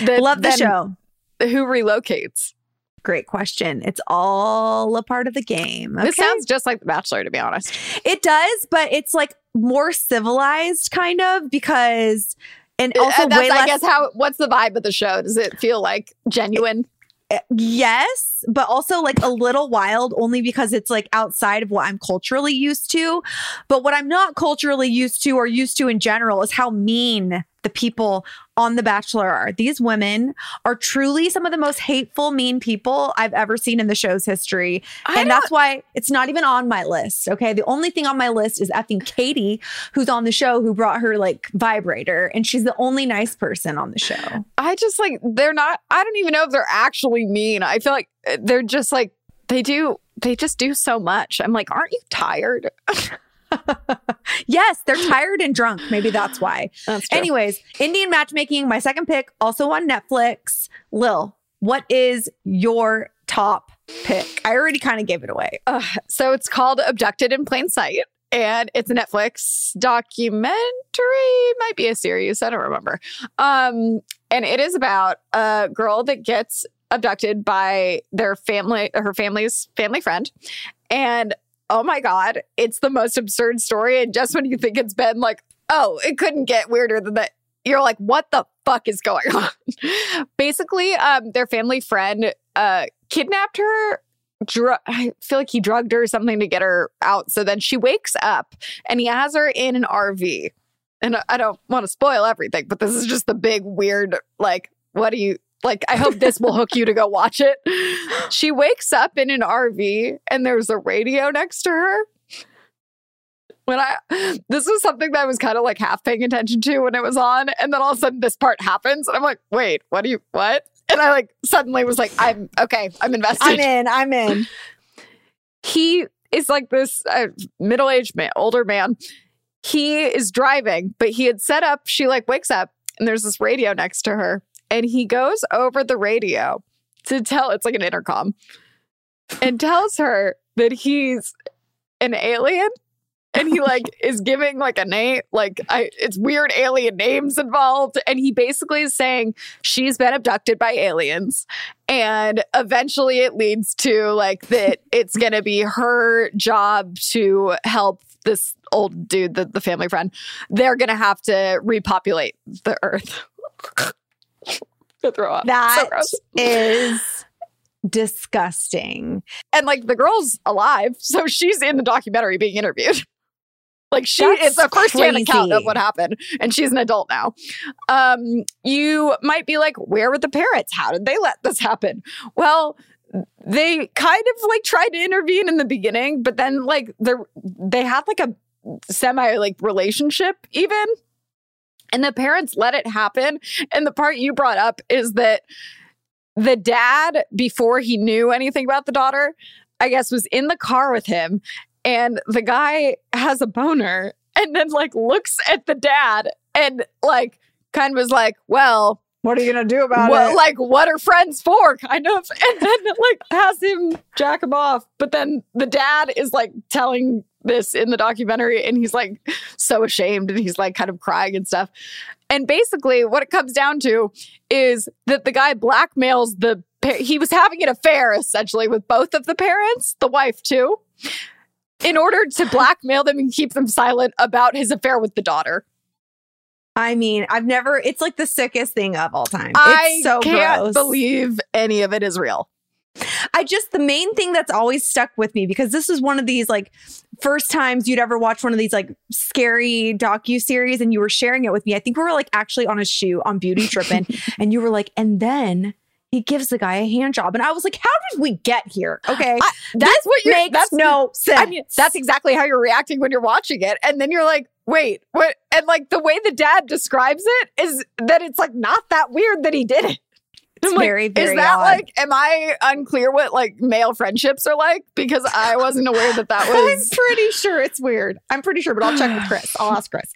A: That-
B: Love the show.
A: Who relocates?
B: Great question. It's all a part of the game.
A: This sounds just like The Bachelor, to be honest.
B: It does, but it's like more civilized, kind of, because and uh, also
A: And that's, I
B: less
A: guess how what's the vibe of the show? Does it feel like genuine?
B: Eh, yes, but also like a little wild only because it's like outside of what I'm culturally used to. But what I'm not culturally used to or used to in general is how mean the people on The Bachelor are. These women are truly some of the most hateful, mean people I've ever seen in the show's history.
A: I
B: and that's why it's not even on my list. Okay. The only thing on my list is effing Katie, who's on the show, who brought her like vibrator. And she's the only nice person on the show.
A: I just like they're not. I don't even know if they're actually mean. I feel like uh, they're just like they do. They just do so much. I'm like, aren't you tired?
B: Yes, they're tired and drunk. Maybe that's why.
A: That's.
B: Anyways, Indian matchmaking, my second pick, also on Netflix. Lil, what is your top pick? I already kind of gave it away.
A: Uh, so it's called Abducted in Plain Sight. And it's a Netflix documentary, might be a series, I don't remember. Um, and it is about a girl that gets abducted by their family, her family's family friend. And oh my God, it's the most absurd story. And just when you think it's been like, oh, it couldn't get weirder than that, you're like, what the fuck is going on? Basically, um, their family friend uh, kidnapped her dr- I feel like he drugged her or something to get her out. So then she wakes up and he has her in an RV. And I- I don't want to spoil everything, but this is just the big weird, like, what do you like? I hope this will hook you to go watch it. She wakes up in an RV and there's a radio next to her. When I, this was something that I was kind of like half paying attention to when it was on. And then all of a sudden this part happens. And I'm like, wait, what do you, what? And I like suddenly was like, I'm okay, I'm invested
B: I'm in. I'm in.
A: he is like this uh, middle-aged man, older man. He is driving, but he had set up. She like wakes up and there's this radio next to her, and he goes over the radio to tell. It's like an intercom, and tells her that he's an alien. And he like is giving like a name, like I, it's weird alien names involved. And he basically is saying she's been abducted by aliens and eventually it leads to like that it's gonna be her job to help this old dude the, the family friend they're gonna have to repopulate the earth to throw up.
B: That
A: gross.
B: is disgusting.
A: and like the girl's alive so she's in the documentary being interviewed. Like she
B: That's
A: it's a first-hand account of what happened and she's an adult now. Um you might be like where were the parents? How did they let this happen? Well they kind of like tried to intervene in the beginning but then like they they had like a semi like relationship even and the parents let it happen. And the part you brought up is that the dad before he knew anything about the daughter i guess was in the car with him. And the guy has a boner and then like looks at the dad and like kind of was like well
B: What are you gonna do about
A: what, like what are friends for kind of? And then like has him jack him off. But then the dad is like telling this in the documentary and he's like so ashamed and he's like kind of crying and stuff and basically what it comes down to is that the guy blackmails the he was having an affair essentially with both of the parents the wife too in order to blackmail them and keep them silent about his affair with the daughter
B: I mean, I've never. It's like the sickest thing of all time.
A: I
B: It's so
A: can't
B: gross.
A: believe any of it is real.
B: I just the main thing that's always stuck with me because this is one of these like first times you'd ever watch one of these like scary docu series and you were sharing it with me. I think we were like actually on a shoot on beauty tripping and you were like, and then he gives the guy a hand job, and I was like, how did we get here? Okay,
A: I- that's what you're.
B: makes
A: That's
B: no sense.
A: I mean, that's exactly how you're reacting when you're watching it, and then you're like, "Wait, what?" And like the way the dad describes it is that it's like not that weird that he did it.
B: It's
A: I'm like,
B: very, very
A: Is that
B: odd.
A: like? Am I unclear what like male friendships are like? Because I wasn't aware that that was.
B: I'm pretty sure it's weird. I'm pretty sure, but I'll check with Chris. I'll ask Chris.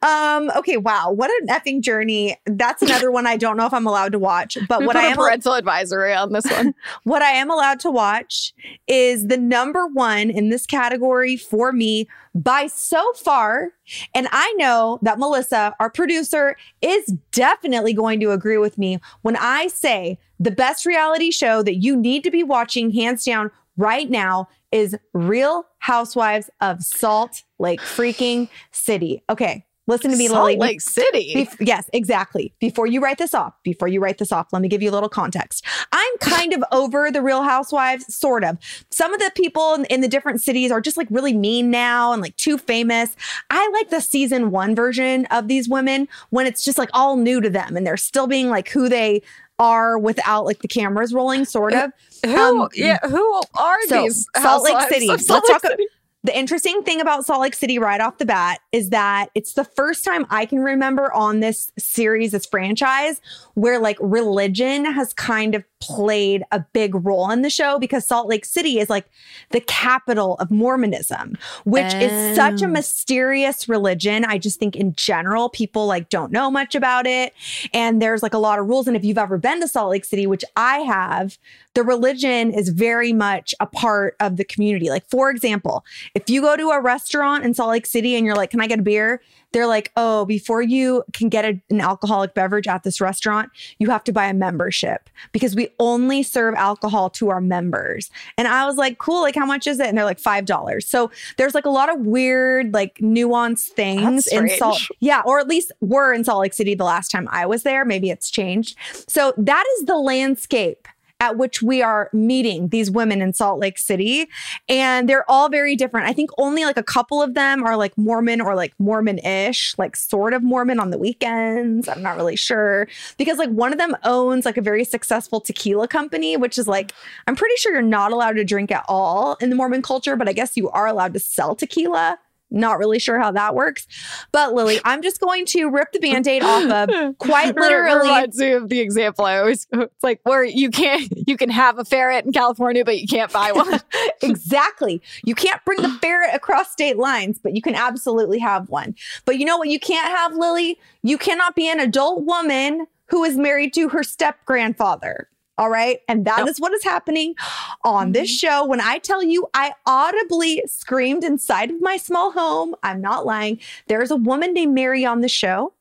B: Um, okay, wow. What an effing journey. That's another one I don't know if I'm allowed to watch. But
A: We
B: what I am a
A: parental advisory on this one.
B: what I am allowed to watch is the number one in this category for me by so far. And I know that Melissa, our producer, is definitely going to agree with me when I say the best reality show that you need to be watching, hands down, right now is Real Housewives of Salt Lake freaking City. Okay. Listen to me,
A: Salt
B: Lily.
A: Lake City.
B: Bef- yes, exactly. Before you write this off, before you write this off, let me give you a little context. I'm kind of over the Real Housewives, sort of. Some of the people in, in the different cities are just like really mean now and like too famous. I like the season one version of these women when it's just like all new to them and they're still being like who they are without like the cameras rolling, sort of.
A: who?
B: um,
A: yeah, who are
B: so,
A: these?
B: Salt Lake City.
A: Salt
B: Let's
A: Lake
B: talk-
A: City?
B: The interesting thing about Salt Lake City right off the bat is that it's the first time I can remember on this series, this franchise, where like religion has kind of played a big role in the show because Salt Lake City is like the capital of Mormonism, which is such a
A: Oh.
B: mysterious religion. I just think in general, people like don't know much about it. And there's like a lot of rules. And if you've ever been to Salt Lake City, which I have, the religion is very much a part of the community. Like, for example, if you go to a restaurant in Salt Lake City and you're like, Can I get a beer? They're like, Oh, before you can get a- an alcoholic beverage at this restaurant, you have to buy a membership because we only serve alcohol to our members. And I was like, Cool, like, how much is it? And they're like, $5. So there's like a lot of weird, like, nuanced things in Salt. Yeah, or at least were in Salt Lake City the last time I was there. Maybe it's changed. So that is the landscape at which we are meeting these women in Salt Lake City. And they're all very different. I think only like a couple of them are like Mormon or like Mormon ish, like sort of Mormon on the weekends. I'm not really sure. Because like one of them owns like a very successful tequila company, which is like, I'm pretty sure you're not allowed to drink at all in the Mormon culture, but I guess you are allowed to sell tequila. Not really sure how that works. But Lily, I'm just going to rip the band aid off of quite literally.
A: reminds me of the example I always it's like where you can't you can have a ferret in California but you can't buy one.
B: exactly. You can't bring the ferret across state lines, but you can absolutely have one. But you know what you can't have, Lily? You cannot be an adult woman who is married to her step grandfather. All right. And that is
A: Nope.
B: what is happening on this mm-hmm. show. When I tell you, I audibly screamed inside of my small home. I'm not lying. There's a woman named Mary on the show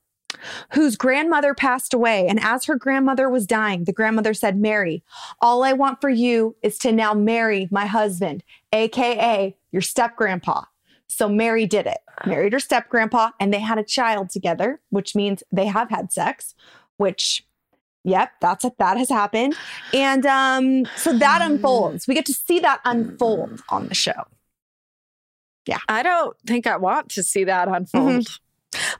B: whose grandmother passed away. And as her grandmother was dying, the grandmother said, Mary, all I want for you is to now marry my husband, AKA your step grandpa. So Mary did it, married her step grandpa, and they had a child together, which means they have had sex, which Yep, that's it. That has happened. And um, so that unfolds. We get to see that unfold on the show. Yeah.
A: I don't think I want to see that unfold.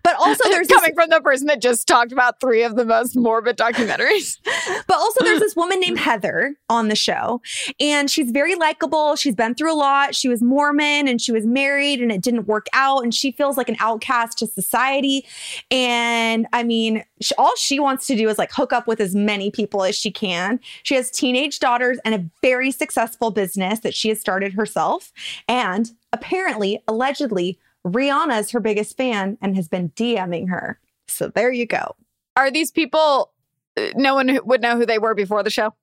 B: But also there's this-
A: coming from the person that just talked about three of the most morbid documentaries.
B: But also, there's this woman named Heather on the show, and she's very likable. She's been through a lot. She was Mormon and she was married, and it didn't work out. And she feels like an outcast to society. And I mean, sh all she wants to do is like hook up with as many people as she can. She has teenage daughters and a very successful business that she has started herself. And apparently, allegedly, Rihanna is her biggest fan and has been DMing her. So there you go.
A: Are these people no one would know who they were before the show?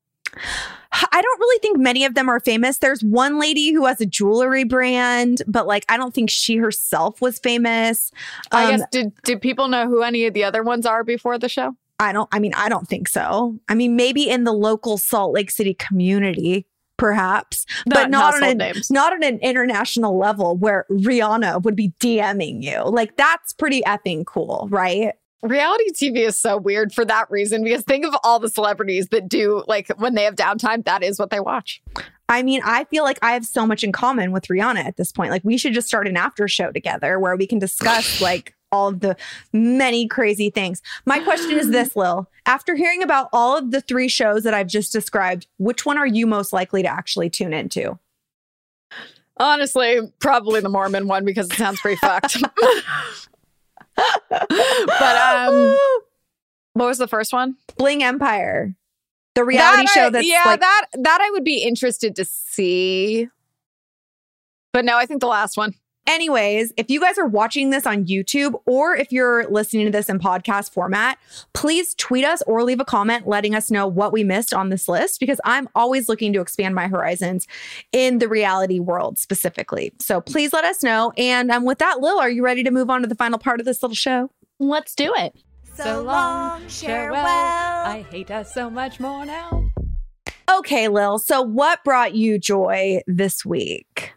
B: I don't really think many of them are famous. There's one lady who has a jewelry brand, but like I don't think she herself was famous.
A: I
B: Um,
A: guess did did people know who any of the other ones are before the show?
B: I don't I mean I don't think so. I mean maybe in the local Salt Lake City community perhaps, but not on a,
A: names.
B: not on an international level where Rihanna would be DMing you. Like that's pretty effing cool, right?
A: Reality TV is so weird for that reason because think of all the celebrities that do like when they have downtime, that is what they watch.
B: I mean, I feel like I have so much in common with Rihanna at this point. Like, we should just start an after show together where we can discuss like all of the many crazy things. My question is this, Lil. After hearing about all of the three shows that I've just described, which one are you most likely to actually tune into?
A: Honestly, probably the Mormon one because it sounds pretty fucked. but um what was the first one?
B: Bling Empire, the reality
A: That I-
B: show that's
A: yeah,
B: like
A: that that I would be interested to see. But no, I think the last one.
B: Anyways, if you guys are watching this on YouTube or if you're listening to this in podcast format, please tweet us or leave a comment letting us know what we missed on this list because I'm always looking to expand my horizons in the reality world specifically. So please let us know. And um, with that, Lil, are you ready to move on to the final part of this little show?
A: Let's do it.
B: So long, farewell.
A: I hate us so much more now.
B: Okay, Lil. So what brought you joy this week?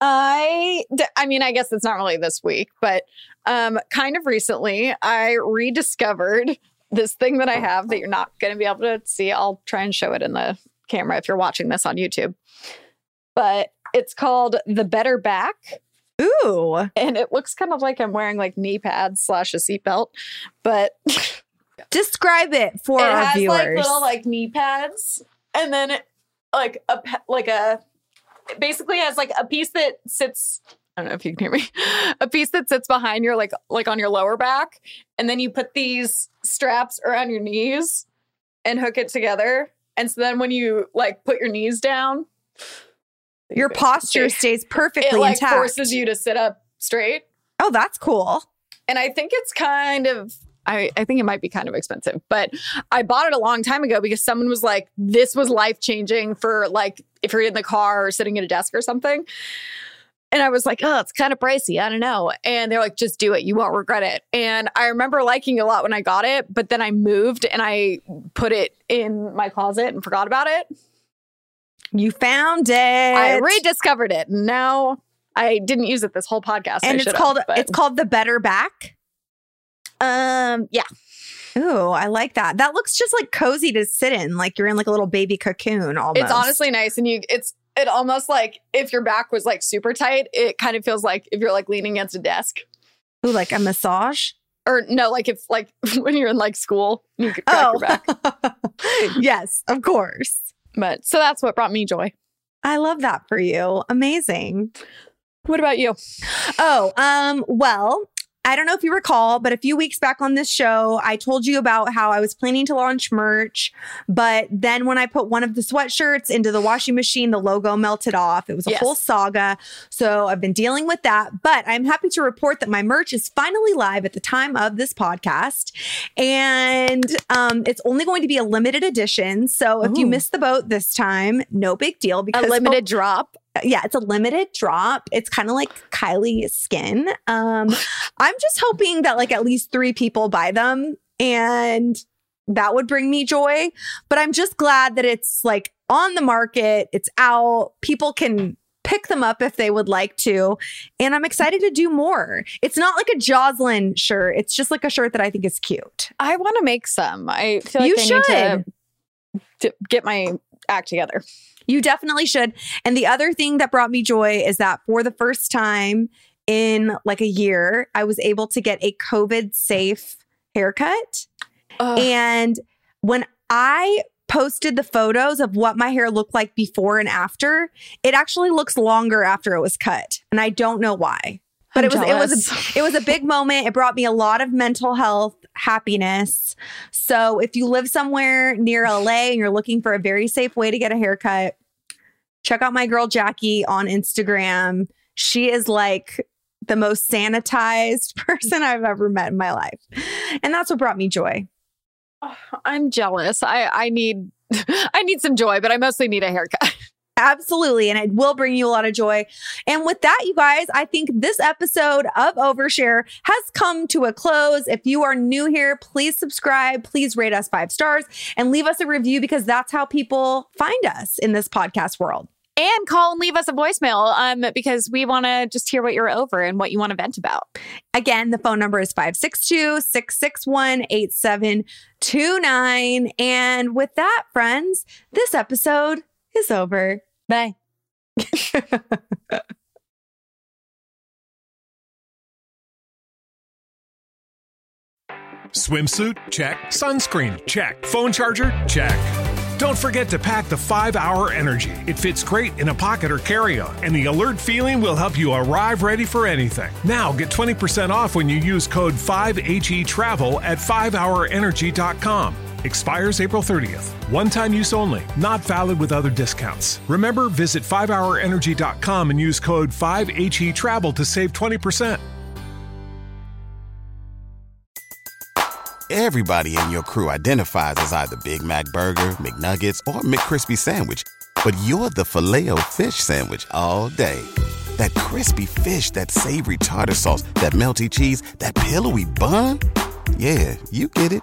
A: I, I mean, I guess it's not really this week, but Um, kind of recently, I rediscovered this thing that I have that you're not going to be able to see. I'll try and show it in the camera if you're watching this on YouTube. But it's called the Better Back.
B: Ooh.
A: And it looks kind of like I'm wearing like knee pads slash a seatbelt, but
B: Describe it for
A: it
B: our
A: has
B: viewers.
A: like little like knee pads, and then like a like a it basically has like a piece that sits. I don't know if you can hear me. A piece that sits behind your like like on your lower back, and then you put these straps around your knees and hook it together. And so then when you like put your knees down,
B: Your posture
A: it
B: stays perfectly
A: like
B: intact.
A: forces you to sit up straight.
B: oh, that's cool.
A: and I think it's kind of I, I think it might be kind of expensive, but I bought it a long time ago because someone was like, this was life changing for like if you're in the car or sitting at a desk or something. And I was like, oh, it's kind of pricey. I don't know. And they're like, just do it. You won't regret it. And I remember liking it a lot when I got it, but then I moved and I put it in my closet and forgot about it.
B: You found it.
A: I rediscovered it. Now I didn't use it this whole podcast. I
B: and it's called
A: but-
B: it's called the better back.
A: Um yeah.
B: Ooh, I like that. That looks just like cozy to sit in, like you're in like a little baby cocoon almost.
A: It's honestly nice, and you it's it almost like if your back was like super tight, it kind of feels like if you're like leaning against a desk,
B: Ooh, like a massage.
A: or no, like if like when you're in like school, you could crack your back.
B: yes, of course.
A: But so that's what brought me joy.
B: I love that for you. Amazing.
A: What about you?
B: Oh, um, well, I don't know if you recall, but a few weeks back on this show, I told you about how I was planning to launch merch. But then when I put one of the sweatshirts into the washing machine, the logo melted off. It was a
A: Yes.
B: whole saga. So I've been dealing with that. But I'm happy to report that my merch is finally live at the time of this podcast. And um, it's only going to be a limited edition. So if you
A: Ooh.
B: missed the boat this time, no big deal
A: A
B: because
A: limited drop.
B: Yeah, it's a limited drop. It's kind of like Kylie skin. Um, I'm just hoping that like at least three people buy them and that would bring me joy. But I'm just glad that it's like on the market, it's out, people can pick them up if they would like to. And I'm excited to do more. It's not like a Jocelyn shirt, it's just like a shirt that I think is cute.
A: I want to make some. I feel like
B: You
A: I need to, to get my act together.
B: You definitely should. And the other thing that brought me joy is that for the first time in like a year, I was able to get a COVID safe haircut.
A: Ugh.
B: And when I posted the photos of what my hair looked like before and after, it actually looks longer after it was cut. And I don't know why. But
A: I'm
B: it was it was a, it was a big moment. It brought me a lot of mental health happiness. So if you live somewhere near LA and you're looking for a very safe way to get a haircut, check out my girl Jackie on Instagram. She is like the most sanitized person I've ever met in my life. And that's what brought me joy.
A: I'm jealous. I I need I need some joy, but I mostly need a haircut.
B: Absolutely. And it will bring you a lot of joy. And with that, you guys, I think this episode of Overshare has come to a close. If you are new here, please subscribe, please rate us five stars and leave us a review because that's how people find us in this podcast world.
A: And call and leave us a voicemail um, because we want to just hear what you're over and what you want to vent about.
B: Again, the phone number is 562 661 8729. And with that, friends, this episode is over.
A: Bye.
D: Swimsuit? Check. Sunscreen? Check. Phone charger? Check. Don't forget to pack the 5 Hour Energy. It fits great in a pocket or carry on, and the alert feeling will help you arrive ready for anything. Now get 20% off when you use code 5HE Travel at 5hourenergy.com. Expires April 30th. One time use only, not valid with other discounts. Remember, visit 5hourenergy.com and use code 5HE Travel to save 20%.
E: Everybody in your crew identifies as either Big Mac Burger, McNuggets, or McCrispy Sandwich. But you're the filet fish Sandwich all day. That crispy fish, that savory tartar sauce, that melty cheese, that pillowy bun. Yeah, you get it.